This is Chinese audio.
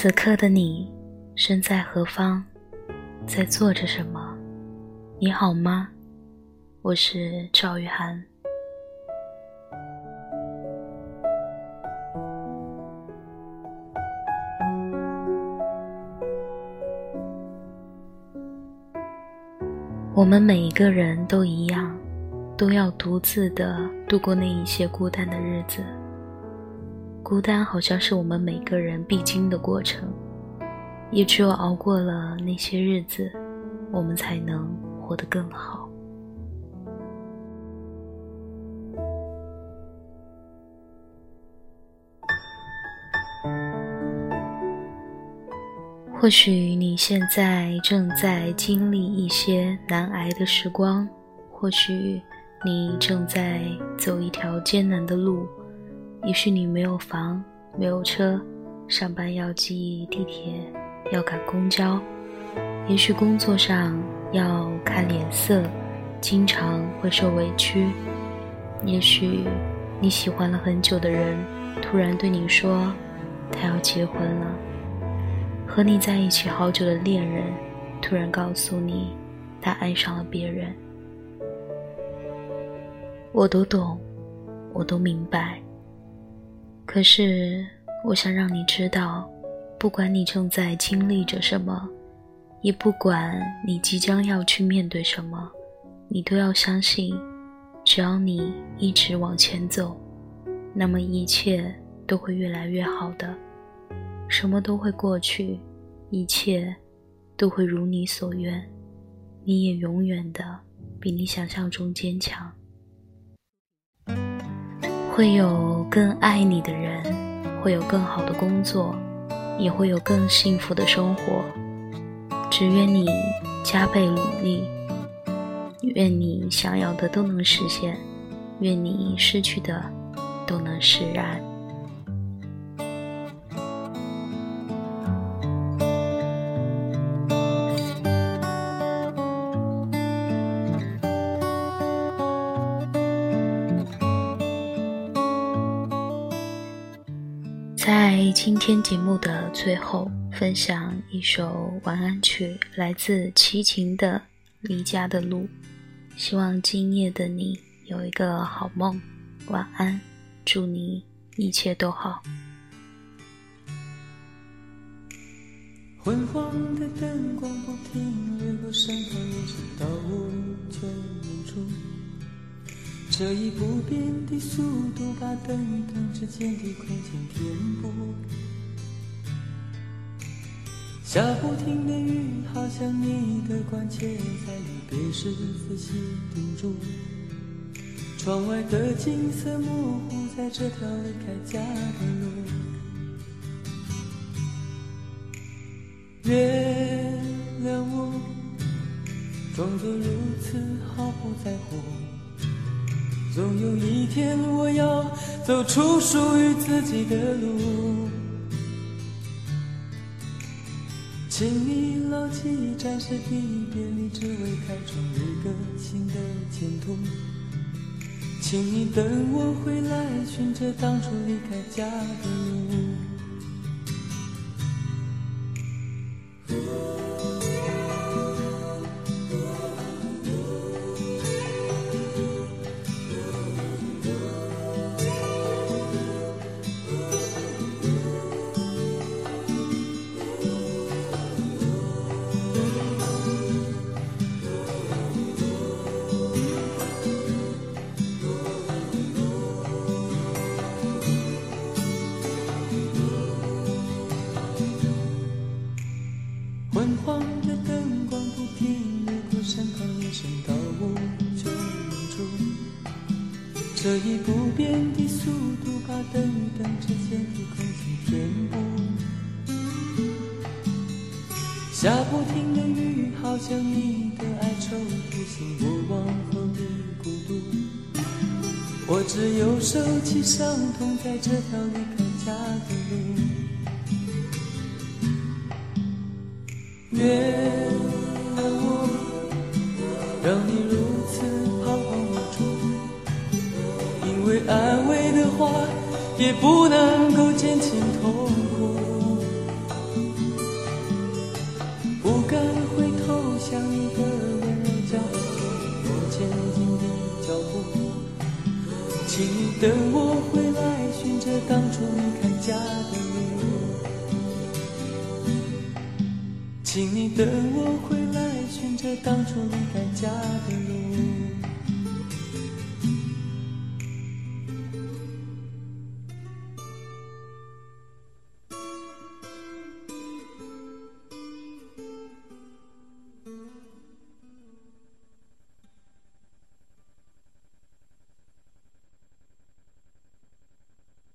此刻的你身在何方，在做着什么？你好吗？我是赵雨涵。我们每一个人都一样，都要独自的度过那一些孤单的日子。孤单好像是我们每个人必经的过程，也只有熬过了那些日子，我们才能活得更好。或许你现在正在经历一些难挨的时光，或许你正在走一条艰难的路，也许你没有房，没有车，上班要挤地铁，要赶公交，也许工作上要看脸色，经常会受委屈，也许你喜欢了很久的人，突然对你说他要结婚了。和你在一起好久的恋人，突然告诉你，他爱上了别人。我都懂，我都明白。可是，我想让你知道，不管你正在经历着什么，也不管你即将要去面对什么，你都要相信，只要你一直往前走，那么一切都会越来越好的。什么都会过去，一切都会如你所愿，你也永远的比你想象中坚强。会有更爱你的人，会有更好的工作，也会有更幸福的生活。只愿你加倍努力，愿你想要的都能实现，愿你失去的都能释然。在今天节目的最后，分享一首晚安曲，来自齐秦的《离家的路》。希望今夜的你有一个好梦，晚安，祝你一切都好。昏黄的灯光不停掠过身旁，延伸到无穷远处。这一不变的速度，把等与灯之间的空间填补。下不停的雨，好像你的关切，在离别时仔细叮嘱。窗外的景色模糊，在这条离开家的路。原谅我，装作如此毫不在乎。总有一天，我要走出属于自己的路。请你牢记暂时的别离，只为开创一个新的前途。请你等我回来，寻着当初离开家的路。昏黄的灯光不停掠过身岗，延伸到我旧梦中。这一不变的速度，把等与等之间的空间填补。下不停的雨，好像你的哀愁提醒我往后的孤独。我只有收起伤痛，在这条离开家的路。原谅我，让你如此彷徨无助，因为安慰的话也不能够减轻痛苦。不敢回头，向你的温柔脚步，我前进的脚步。请你等我回来，寻着当初离开家的路。请你等我回来，选择当初离开家的路。